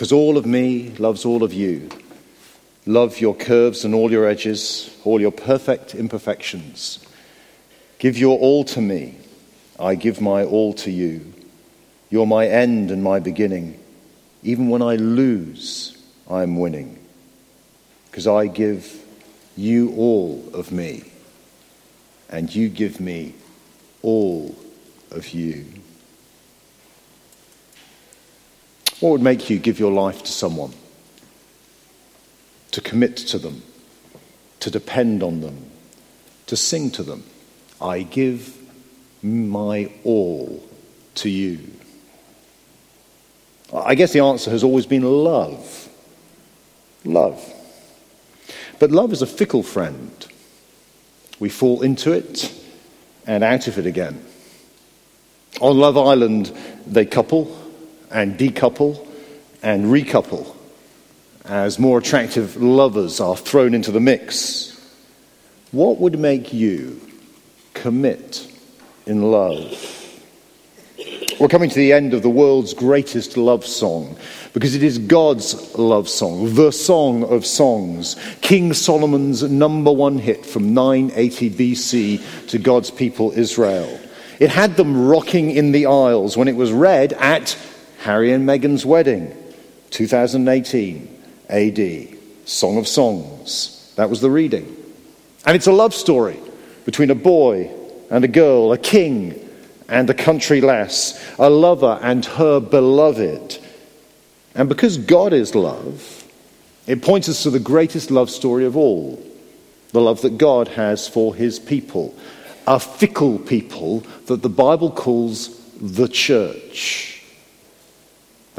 Because all of me loves all of you. Love your curves and all your edges, all your perfect imperfections. Give your all to me. I give my all to you. You're my end and my beginning. Even when I lose, I am winning. Because I give you all of me, and you give me all of you. What would make you give your life to someone? To commit to them, to depend on them, to sing to them. I give my all to you. I guess the answer has always been love. Love. But love is a fickle friend. We fall into it and out of it again. On Love Island, they couple and decouple and recouple as more attractive lovers are thrown into the mix. What would make you commit in love? We're coming to the end of the world's greatest love song because it is God's love song, the song of songs, King Solomon's number one hit from 980 BC to God's people Israel. It had them rocking in the aisles when it was read at Harry and Meghan's wedding, 2018 AD. Song of Songs. That was the reading. And it's a love story between a boy and a girl, a king and a country lass, a lover and her beloved. And because God is love, it points us to the greatest love story of all the love that God has for his people, a fickle people that the Bible calls the church.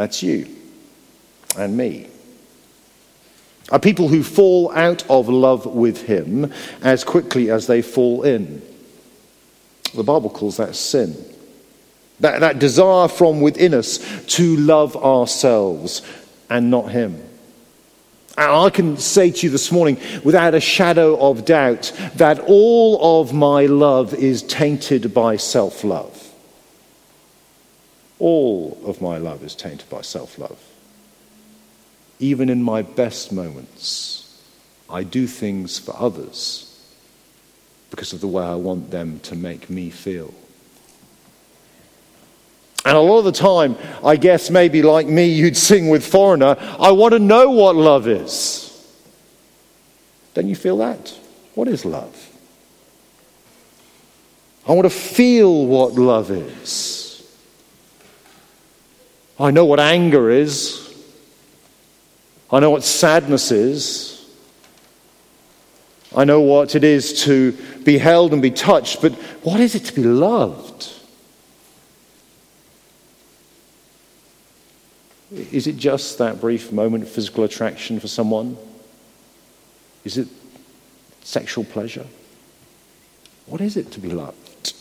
That's you and me. Are people who fall out of love with him as quickly as they fall in. The Bible calls that sin. That, that desire from within us to love ourselves and not Him. And I can say to you this morning, without a shadow of doubt, that all of my love is tainted by self love. All of my love is tainted by self love. Even in my best moments, I do things for others because of the way I want them to make me feel. And a lot of the time, I guess maybe like me, you'd sing with Foreigner, I want to know what love is. Don't you feel that? What is love? I want to feel what love is. I know what anger is. I know what sadness is. I know what it is to be held and be touched, but what is it to be loved? Is it just that brief moment of physical attraction for someone? Is it sexual pleasure? What is it to be loved?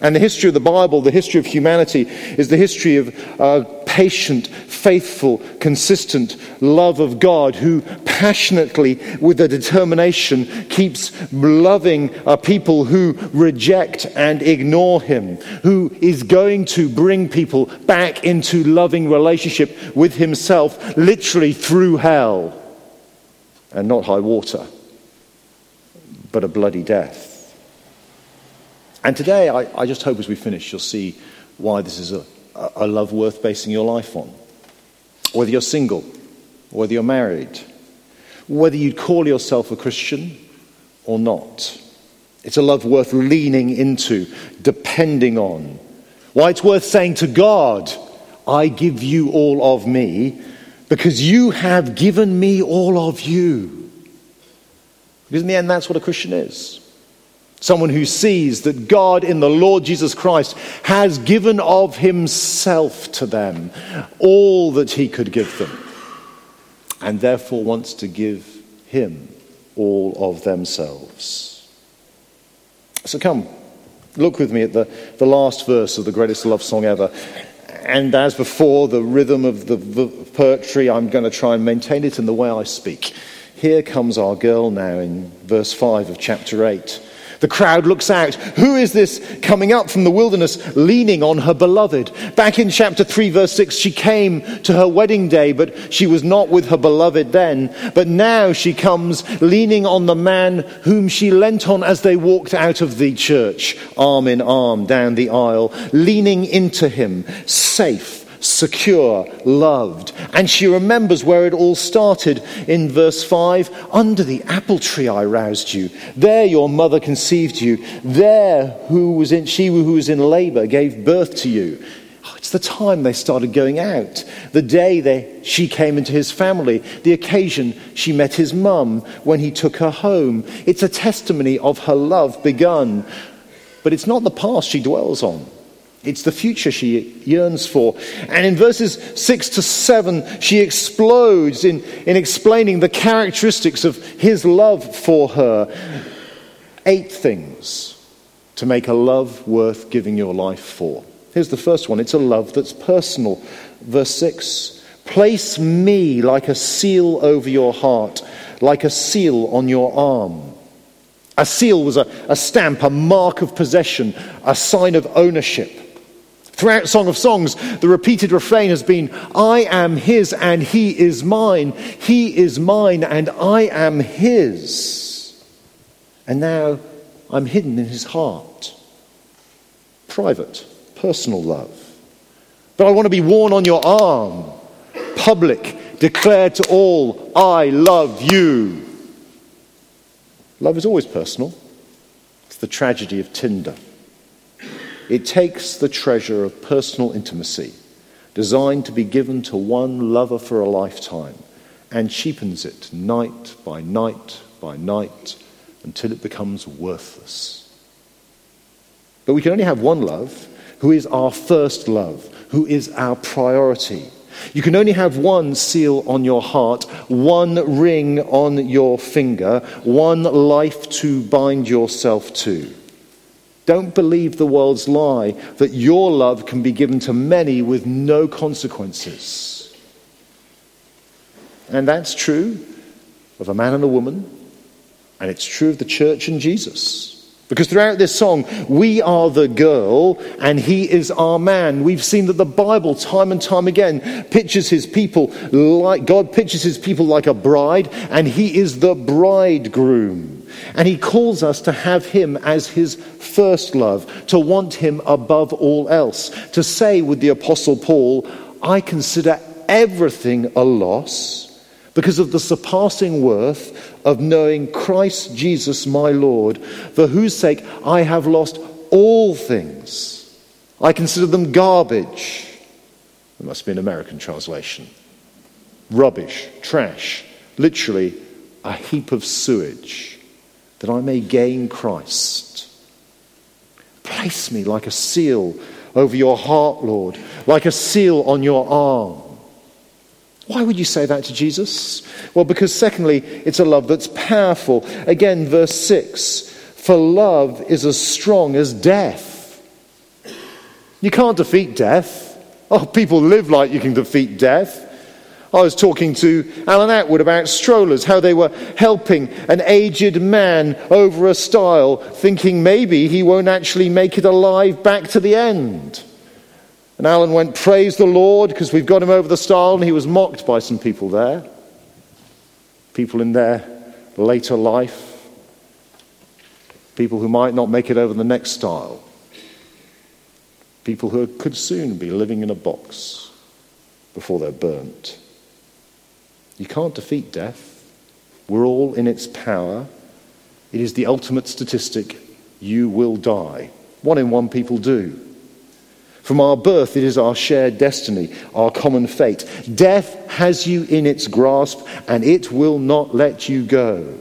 And the history of the Bible, the history of humanity, is the history of uh, patient, faithful, consistent love of God who passionately, with a determination, keeps loving a people who reject and ignore Him, who is going to bring people back into loving relationship with Himself, literally through hell and not high water, but a bloody death. And today, I, I, just hope as we finish, you'll see why this is a, a love worth basing your life on. Whether you're single, whether you're married, whether you'd call yourself a Christian or not. It's a love worth leaning into, depending on. Why it's worth saying to God, I give you all of me because you have given me all of you. Because in the end, that's what a Christian is. Someone who sees that God in the Lord Jesus Christ has given of himself to them all that he could give them, and therefore wants to give him all of themselves. So come, look with me at the, the last verse of the greatest love song ever. And as before, the rhythm of the, poetry, I'm going to try and maintain it in the way I speak. Here comes our girl now in verse 5 of chapter 8. The crowd looks out. Who is this coming up from the wilderness leaning on her beloved? Back in chapter 3, verse 6, she came to her wedding day, but she was not with her beloved then. But now she comes leaning on the man whom she leant on as they walked out of the church, arm in arm down the aisle, leaning into him, safe secure, loved. And she remembers where it all started in verse 5 Under the apple tree I roused you. There your mother conceived you. There who was in, she who was in labor gave birth to you. Oh, it's the time they started going out. The day they, she came into his family. The occasion she met his mum when he took her home. It's a testimony of her love begun. But it's not the past she dwells on. It's the future she yearns for. And in verses 6 to 7, she explodes in, in explaining the characteristics of his love for her. Eight things to make a love worth giving your life for. Here's the first one it's a love that's personal. Verse 6 Place me like a seal over your heart, like a seal on your arm. A seal was a, a stamp, a mark of possession, a sign of ownership. Throughout Song of Songs, the repeated refrain has been, I am his and he is mine. He is mine and I am his. And now I'm hidden in his heart. Private, personal love. But I want to be worn on your arm. Public, declared to all, I love you. Love is always personal. It's the tragedy of Tinder. It takes the treasure of personal intimacy, designed to be given to one lover for a lifetime, and cheapens it night by night by night until it becomes worthless. But we can only have one love, who is our first love, who is our priority. You can only have one seal on your heart, one ring on your finger, one life to bind yourself to. Don't believe the world's lie that your love can be given to many with no consequences. And that's true of a man and a woman, and it's true of the church and Jesus. Because throughout this song, we are the girl and he is our man. We've seen that the Bible, time and time again, pictures his people like God pictures his people like a bride, and he is the bridegroom. And he calls us to have him as his first love, to want him above all else, to say with the Apostle Paul, I consider everything a loss because of the surpassing worth of knowing Christ Jesus my Lord, for whose sake I have lost all things. I consider them garbage. It must be an American translation. Rubbish, trash, literally a heap of sewage, that I may gain Christ. Place me like a seal over your heart, Lord, like a seal on your arm. Why would you say that to Jesus? Well, because secondly, it's a love that's powerful. Again, verse 6 For love is as strong as death. You can't defeat death. Oh, people live like you can defeat death. I was talking to Alan Atwood about strollers, how they were helping an aged man over a stile, thinking maybe he won't actually make it alive back to the end. And Alan went, Praise the Lord, because we've got him over the stile, and he was mocked by some people there. People in their later life. People who might not make it over the next stile. People who could soon be living in a box before they're burnt. You can't defeat death. We're all in its power. It is the ultimate statistic. You will die. One in one people do. From our birth, it is our shared destiny, our common fate. Death has you in its grasp, and it will not let you go.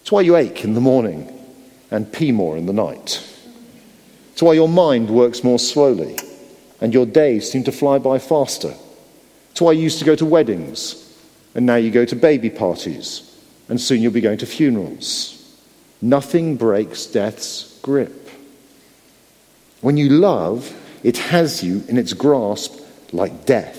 It's why you ache in the morning and pee more in the night. It's why your mind works more slowly and your days seem to fly by faster. It's why you used to go to weddings and now you go to baby parties and soon you'll be going to funerals. Nothing breaks death's grip. When you love, it has you in its grasp like death.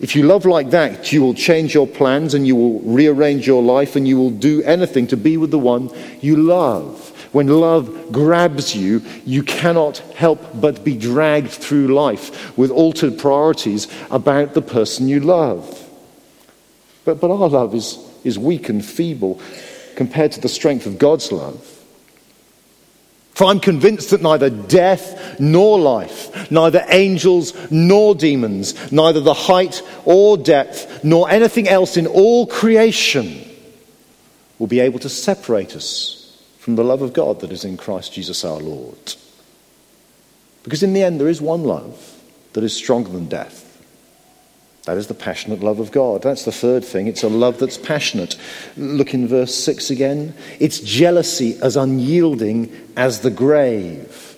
If you love like that, you will change your plans and you will rearrange your life and you will do anything to be with the one you love. When love grabs you, you cannot help but be dragged through life with altered priorities about the person you love. But, but our love is, is weak and feeble compared to the strength of God's love. For I'm convinced that neither death nor life, neither angels nor demons, neither the height or depth, nor anything else in all creation will be able to separate us from the love of God that is in Christ Jesus our Lord. Because in the end, there is one love that is stronger than death. That is the passionate love of God. That's the third thing. It's a love that's passionate. Look in verse 6 again. It's jealousy as unyielding as the grave.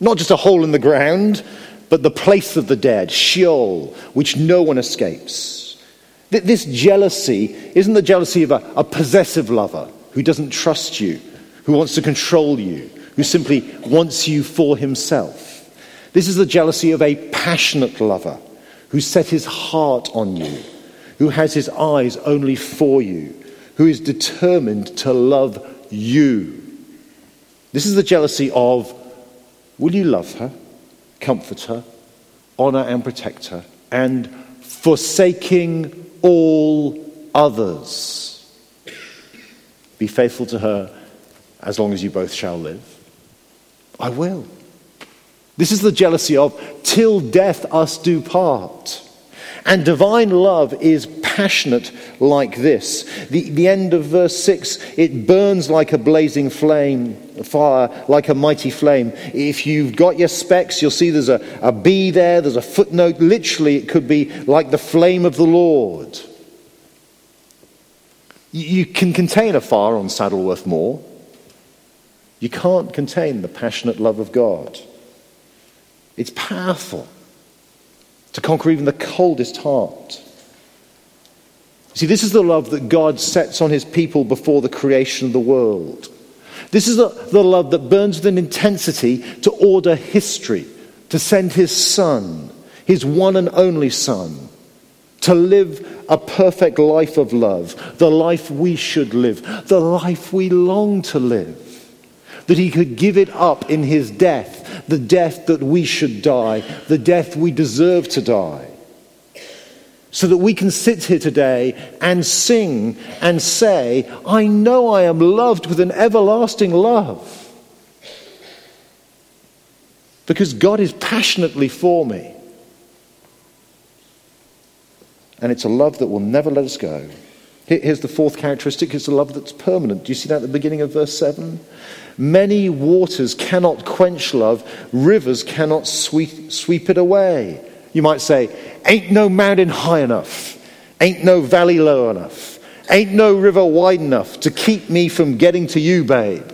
Not just a hole in the ground, but the place of the dead, Sheol, which no one escapes. This jealousy isn't the jealousy of a, a possessive lover who doesn't trust you, who wants to control you, who simply wants you for himself. This is the jealousy of a passionate lover who set his heart on you, who has his eyes only for you, who is determined to love you. This is the jealousy of will you love her, comfort her, honor and protect her, and forsaking all others. Be faithful to her as long as you both shall live. I will. This is the jealousy of till death us do part. And divine love is passionate like this. The, the end of verse 6 it burns like a blazing flame, fire, like a mighty flame. If you've got your specs, you'll see there's a, a B there, there's a footnote. Literally, it could be like the flame of the Lord. You, you can contain a fire on Saddleworth Moor, you can't contain the passionate love of God. It's powerful to conquer even the coldest heart. See, this is the love that God sets on his people before the creation of the world. This is the, the love that burns with an intensity to order history, to send his son, his one and only son, to live a perfect life of love, the life we should live, the life we long to live that he could give it up in his death, the death that we should die, the death we deserve to die. So that we can sit here today and sing and say, I know I am loved with an everlasting love. Because God is passionately for me. And it's a love that will never let us go. Here's the fourth characteristic it's a love that's permanent. Do you see that at the beginning of verse 7? Many waters cannot quench love, rivers cannot sweep, sweep it away. You might say, Ain't no mountain high enough, ain't no valley low enough, ain't no river wide enough to keep me from getting to you, babe.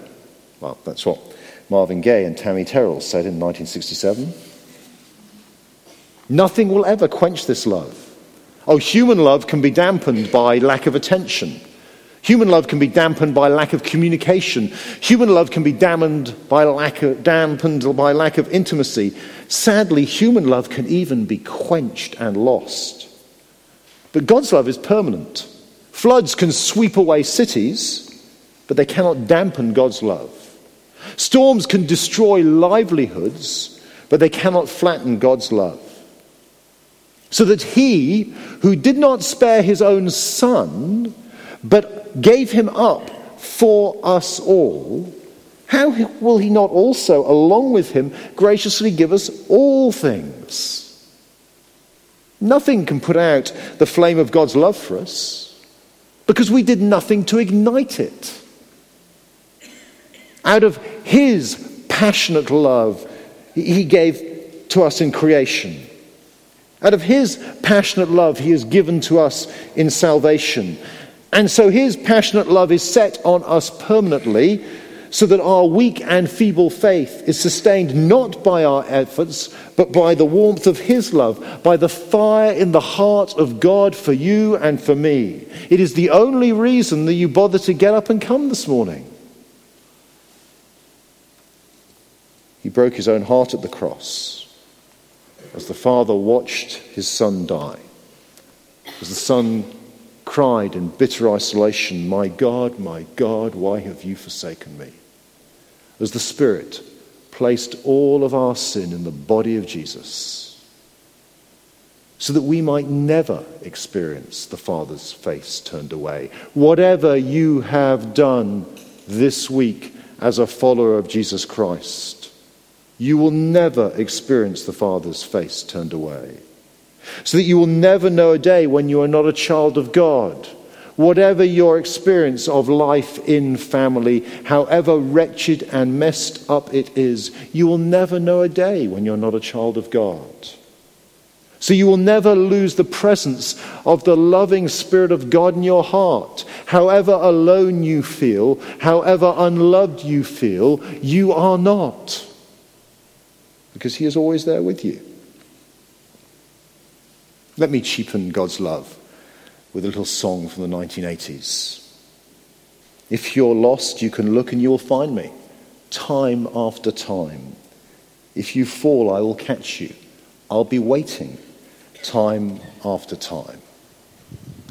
Well, that's what Marvin Gaye and Tammy Terrell said in 1967. Nothing will ever quench this love. Oh, human love can be dampened by lack of attention Human love can be dampened by lack of communication. Human love can be dampened by lack of, dampened by lack of intimacy. Sadly, human love can even be quenched and lost. But God's love is permanent. Floods can sweep away cities, but they cannot dampen God's love. Storms can destroy livelihoods, but they cannot flatten God's love. So that he who did not spare his own son, but gave him up for us all, how will he not also, along with him, graciously give us all things? Nothing can put out the flame of God's love for us because we did nothing to ignite it. Out of his passionate love, he gave to us in creation. Out of his passionate love, he has given to us in salvation. And so his passionate love is set on us permanently so that our weak and feeble faith is sustained not by our efforts, but by the warmth of his love, by the fire in the heart of God for you and for me. It is the only reason that you bother to get up and come this morning. He broke his own heart at the cross as the Father watched his Son die. As the son cried in bitter isolation, My God, my God, why have you forsaken me? As the Spirit placed all of our sin in the body of Jesus so that we might never experience the Father's face turned away. Whatever you have done this week as a follower of Jesus Christ, you will never experience the Father's face turned away. So that you will never know a day when you are not a child of God. Whatever your experience of life in family, however wretched and messed up it is, you will never know a day when you're not a child of God. So you will never lose the presence of the loving Spirit of God in your heart. However alone you feel, however unloved you feel, you are not. Because He is always there with you. Let me cheapen God's love with a little song from the 1980s. If you're lost, you can look and you will find me, time after time. If you fall, I will catch you. I'll be waiting time after time.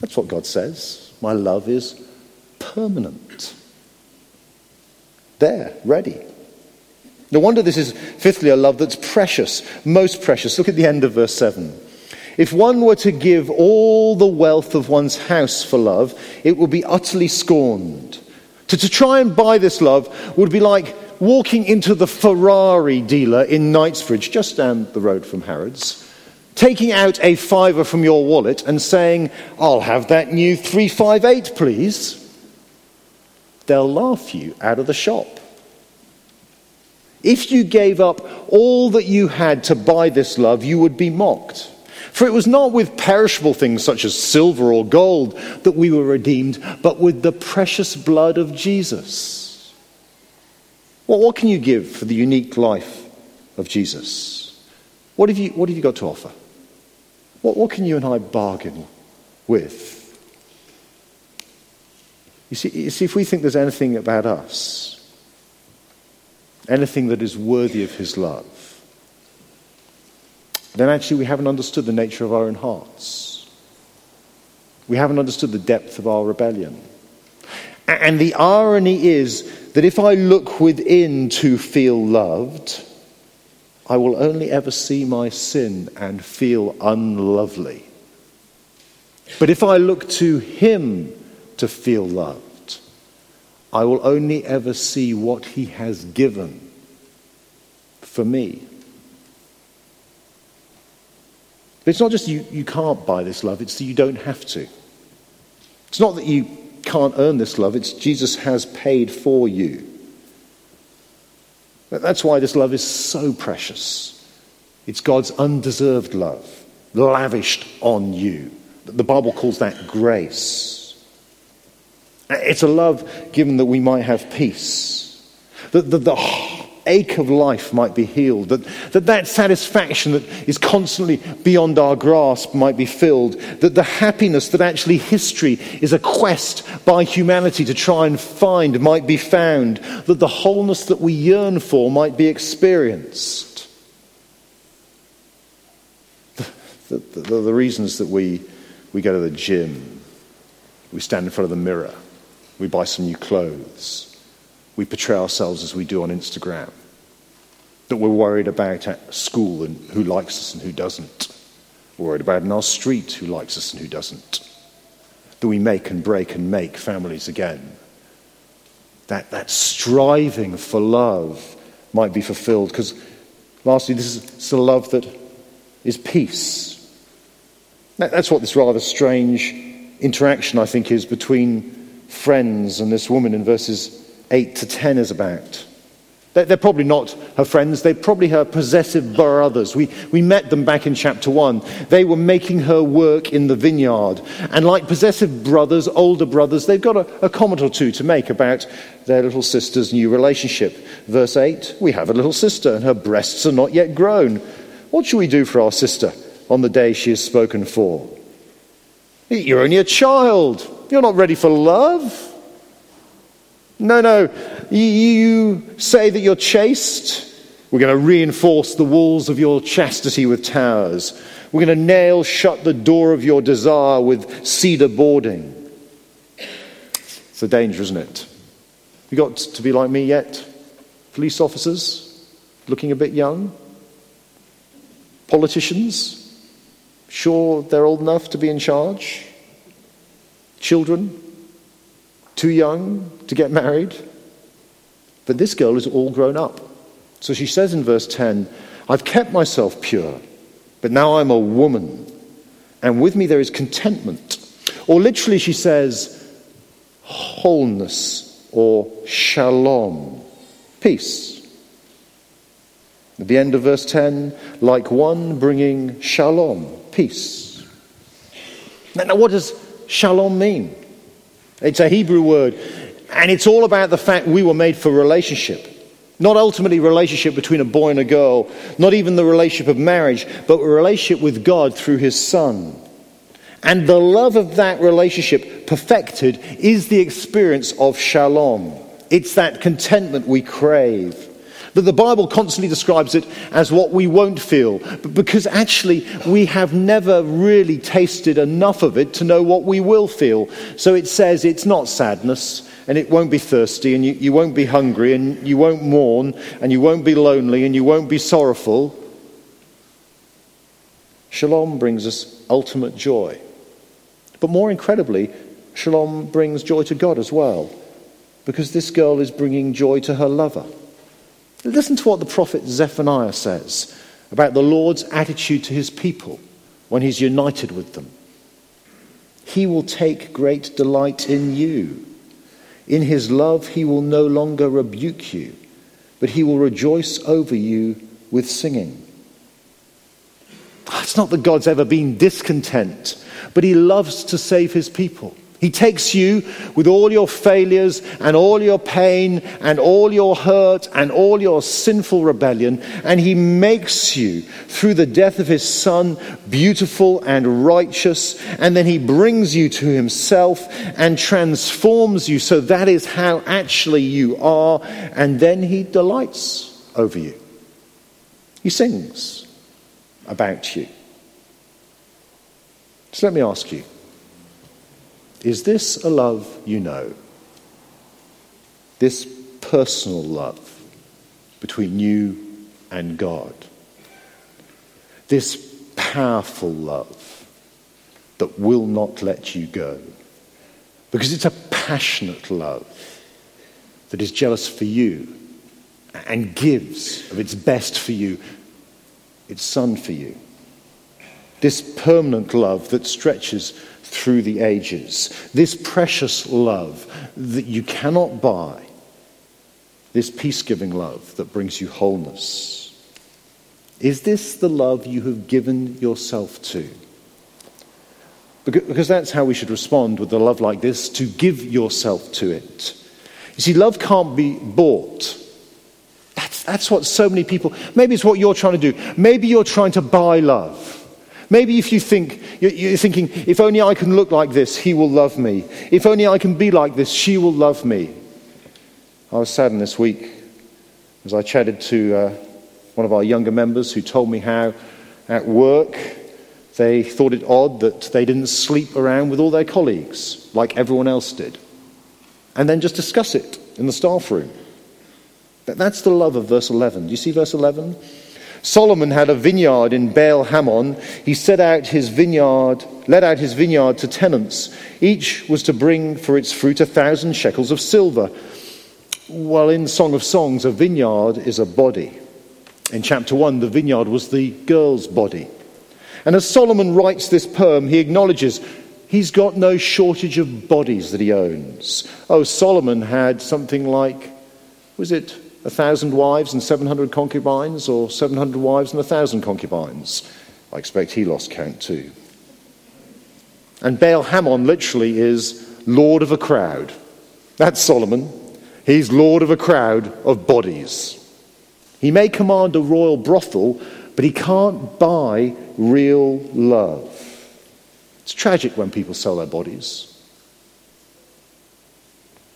That's what God says. My love is permanent. There, ready. No wonder this is, fifthly, a love that's precious, most precious. Look at the end of verse 7. If one were to give all the wealth of one's house for love, it would be utterly scorned. To, to try and buy this love would be like walking into the Ferrari dealer in Knightsbridge, just down the road from Harrods, taking out a fiver from your wallet and saying, I'll have that new 358, please, they'll laugh you out of the shop. If you gave up all that you had to buy this love, you would be mocked. For it was not with perishable things such as silver or gold that we were redeemed, but with the precious blood of Jesus. Well, what can you give for the unique life of Jesus? What have you, what have you got to offer? What, what can you and I bargain with? You see, you see, if we think there's anything about us, anything that is worthy of His love, then actually we haven't understood the nature of our own hearts. We haven't understood the depth of our rebellion. And the irony is that if I look within to feel loved, I will only ever see my sin and feel unlovely. But if I look to Him to feel loved, I will only ever see what He has given for me. But it's not just you, you can't buy this love, it's that you don't have to. It's not that you can't earn this love, it's Jesus has paid for you. That's why this love is so precious. It's God's undeserved love, lavished on you. The Bible calls that grace. It's a love given that we might have peace, that the, the ache of life might be healed, that, that that satisfaction that is constantly beyond our grasp might be filled, that the happiness that actually history is a quest by humanity to try and find might be found, that the wholeness that we yearn for might be experienced. The, the, the, the reasons that we, we go to the gym, we stand in front of the mirror, we buy some new clothes we portray ourselves as we do on Instagram. That we're worried about at school and who likes us and who doesn't. We're worried about in our street who likes us and who doesn't. That we make and break and make families again. That, that striving for love might be fulfilled. Because, lastly, this is a love that is peace. That's what this rather strange interaction, I think, is between friends and this woman in verses 8 to 10 is about. They're probably not her friends, they're probably her possessive brothers. We, we met them back in chapter 1. They were making her work in the vineyard. And like possessive brothers, older brothers, they've got a, a comment or two to make about their little sister's new relationship. Verse 8 We have a little sister, and her breasts are not yet grown. What shall we do for our sister on the day she is spoken for? You're only a child. You're not ready for love. No, no. You say that you're chaste. We're going to reinforce the walls of your chastity with towers. We're going to nail shut the door of your desire with cedar boarding. It's a danger, isn't it? You got to be like me yet? Police officers looking a bit young? Politicians? Sure they're old enough to be in charge? Children? Too young to get married? But this girl is all grown up. So she says in verse 10, I've kept myself pure, but now I'm a woman, and with me there is contentment. Or literally, she says, wholeness or shalom, peace. At the end of verse 10, like one bringing shalom, peace. Now, what does shalom mean? It's a Hebrew word, and it's all about the fact we were made for relationship. Not ultimately relationship between a boy and a girl, not even the relationship of marriage, but relationship with God through his son. And the love of that relationship perfected is the experience of shalom. It's that contentment we crave. But the Bible constantly describes it as what we won't feel, because actually we have never really tasted enough of it to know what we will feel. So it says it's not sadness, and it won't be thirsty, and you, you won't be hungry, and you won't mourn, and you won't be lonely, and you won't be sorrowful. Shalom brings us ultimate joy. But more incredibly, Shalom brings joy to God as well, because this girl is bringing joy to her lover. Listen to what the prophet Zephaniah says about the Lord's attitude to his people when he's united with them. He will take great delight in you. In his love, he will no longer rebuke you, but he will rejoice over you with singing. It's not that God's ever been discontent, but he loves to save his people. He takes you with all your failures and all your pain and all your hurt and all your sinful rebellion, and He makes you, through the death of His Son, beautiful and righteous, and then He brings you to Himself and transforms you so that is how actually you are, and then He delights over you. He sings about you. So let me ask you. Is this a love you know? This personal love between you and God? This powerful love that will not let you go? Because it's a passionate love that is jealous for you and gives of its best for you, its son for you. This permanent love that stretches through the ages. This precious love that you cannot buy. This peace giving love that brings you wholeness. Is this the love you have given yourself to? Because that's how we should respond with a love like this to give yourself to it. You see, love can't be bought. That's, that's what so many people, maybe it's what you're trying to do. Maybe you're trying to buy love. Maybe if you think, you're thinking, if only I can look like this, he will love me. If only I can be like this, she will love me. I was saddened this week as I chatted to uh, one of our younger members who told me how at work they thought it odd that they didn't sleep around with all their colleagues like everyone else did. And then just discuss it in the staff room. That's the love of verse 11. Do you see verse 11? Solomon had a vineyard in Baal Hamon. He set out his vineyard, let out his vineyard to tenants. Each was to bring for its fruit a thousand shekels of silver. Well, in Song of Songs, a vineyard is a body. In chapter 1, the vineyard was the girl's body. And as Solomon writes this poem, he acknowledges he's got no shortage of bodies that he owns. Oh, Solomon had something like, was it a thousand wives and 700 concubines, or 700 wives and a thousand concubines. I expect he lost count too. And Baal Hamon literally is lord of a crowd. That's Solomon. He's lord of a crowd of bodies. He may command a royal brothel, but he can't buy real love. It's tragic when people sell their bodies.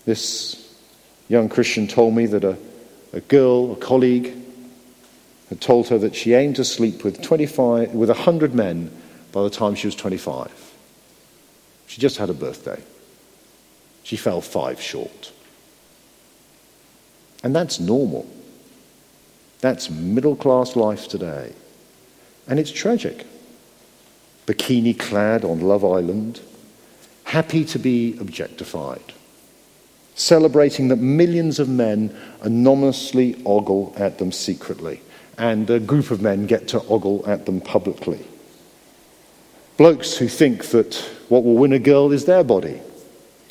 This young Christian told me that a a girl, a colleague, had told her that she aimed to sleep with 25, with 100 men by the time she was 25. She just had a birthday. She fell five short. And that's normal. That's middle class life today. And it's tragic. Bikini clad on Love Island, happy to be objectified, celebrating that millions of men anonymously ogle at them secretly, and a group of men get to ogle at them publicly. Blokes who think that what will win a girl is their body.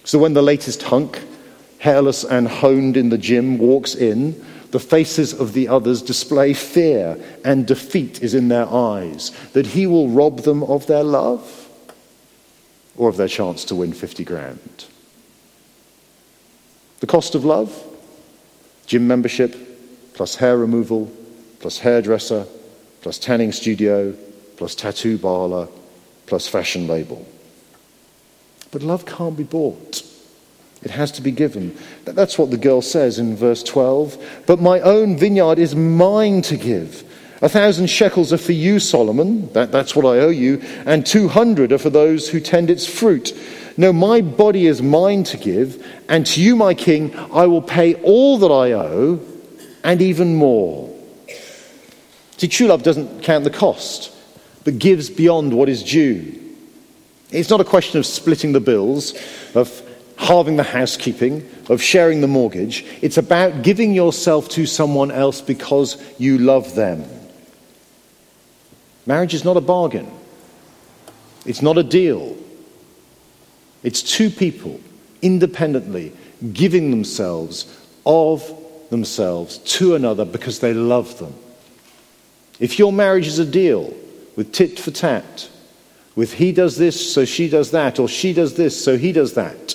So when the latest hunk, hairless and honed in the gym, walks in, the faces of the others display fear and defeat is in their eyes, that he will rob them of their love or of their chance to win 50 grand. The cost of love? Gym membership, plus hair removal, plus hairdresser, plus tanning studio, plus tattoo parlor, plus fashion label. But love can't be bought. It has to be given. That's what the girl says in verse 12. But my own vineyard is mine to give. A thousand shekels are for you, Solomon. That, that's what I owe you. And 200 are for those who tend its fruit. No, my body is mine to give. And to you, my king, I will pay all that I owe and even more. See, true love doesn't count the cost, but gives beyond what is due. It's not a question of splitting the bills, of halving the housekeeping, of sharing the mortgage. It's about giving yourself to someone else because you love them. Marriage is not a bargain, it's not a deal. It's two people independently giving themselves of themselves to another because they love them. If your marriage is a deal with tit for tat, with he does this, so she does that, or she does this, so he does that,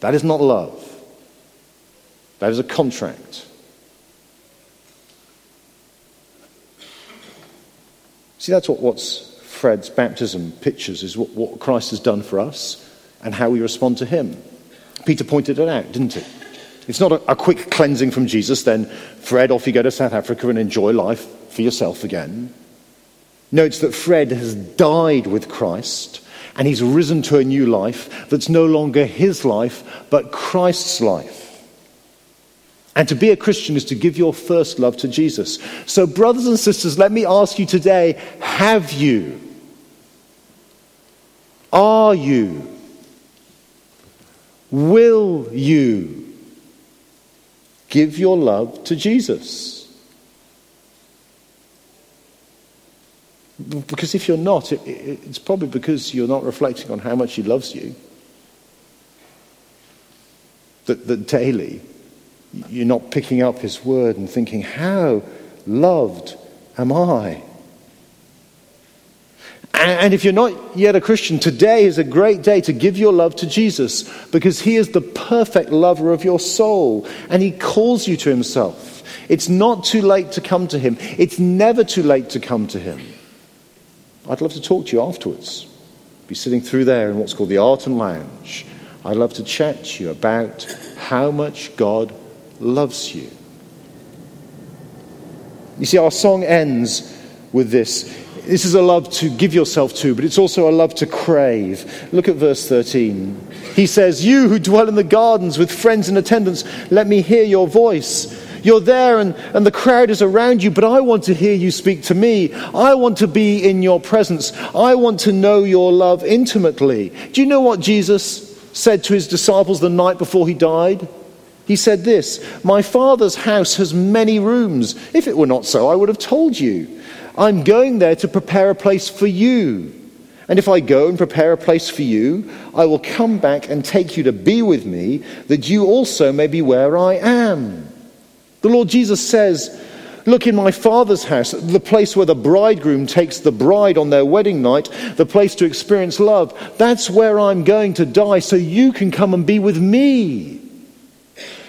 that is not love. That is a contract. See, that's what what's Fred's baptism pictures is what, what Christ has done for us and how we respond to him. Peter pointed it out, didn't he? It's not a, a quick cleansing from Jesus, then, Fred, off you go to South Africa and enjoy life for yourself again. No, it's that Fred has died with Christ and he's risen to a new life that's no longer his life, but Christ's life. And to be a Christian is to give your first love to Jesus. So, brothers and sisters, let me ask you today have you? Are you? Will you give your love to Jesus? Because if you're not, it, it, it's probably because you're not reflecting on how much He loves you. That, that daily you're not picking up His word and thinking, How loved am I? And if you're not yet a Christian, today is a great day to give your love to Jesus because He is the perfect lover of your soul and He calls you to Himself. It's not too late to come to Him, it's never too late to come to Him. I'd love to talk to you afterwards. Be sitting through there in what's called the Art and Lounge. I'd love to chat to you about how much God loves you. You see, our song ends with this. This is a love to give yourself to, but it's also a love to crave. Look at verse 13. He says, You who dwell in the gardens with friends in attendance, let me hear your voice. You're there and, and the crowd is around you, but I want to hear you speak to me. I want to be in your presence. I want to know your love intimately. Do you know what Jesus said to his disciples the night before he died? He said this My Father's house has many rooms. If it were not so, I would have told you. I'm going there to prepare a place for you. And if I go and prepare a place for you, I will come back and take you to be with me, that you also may be where I am. The Lord Jesus says, Look in my Father's house, the place where the bridegroom takes the bride on their wedding night, the place to experience love. That's where I'm going to die so you can come and be with me.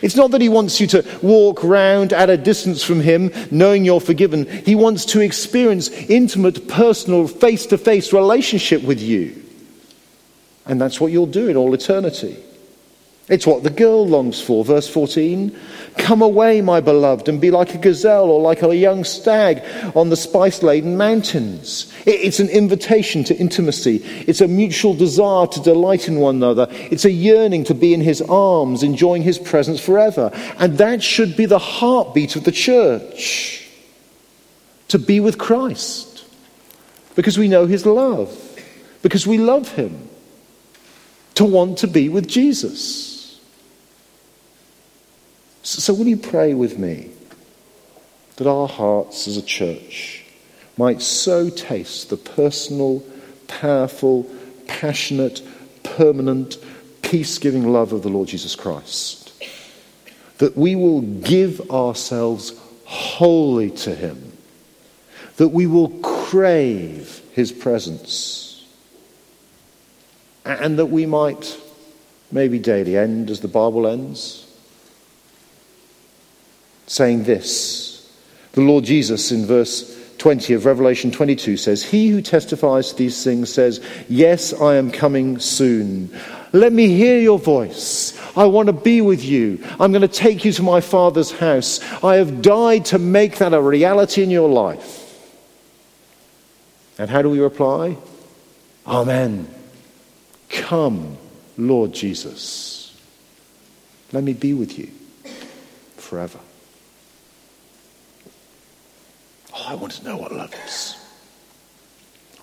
It's not that he wants you to walk round at a distance from him, knowing you're forgiven. He wants to experience intimate, personal, face to face relationship with you. And that's what you'll do in all eternity. It's what the girl longs for. Verse 14 Come away, my beloved, and be like a gazelle or like a young stag on the spice laden mountains. It's an invitation to intimacy. It's a mutual desire to delight in one another. It's a yearning to be in his arms, enjoying his presence forever. And that should be the heartbeat of the church to be with Christ because we know his love, because we love him, to want to be with Jesus. So, will you pray with me that our hearts as a church might so taste the personal, powerful, passionate, permanent, peace giving love of the Lord Jesus Christ that we will give ourselves wholly to Him, that we will crave His presence, and that we might maybe daily end as the Bible ends saying this. The Lord Jesus in verse 20 of Revelation 22 says, He who testifies to these things says, Yes, I am coming soon. Let me hear your voice. I want to be with you. I'm going to take you to my Father's house. I have died to make that a reality in your life. And how do we reply? Amen. Come, Lord Jesus. Let me be with you forever. Oh, I want to know what love is.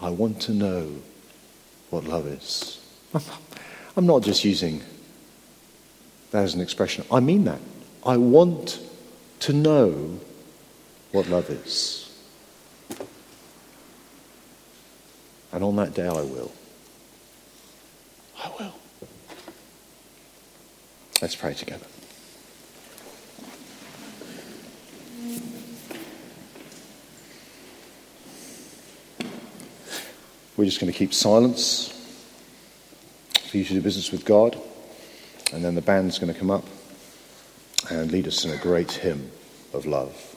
I want to know what love is. I'm not just using that as an expression. I mean that. I want to know what love is. And on that day, I will. I will. Let's pray together. We're just going to keep silence for you to do business with God. And then the band's going to come up and lead us in a great hymn of love.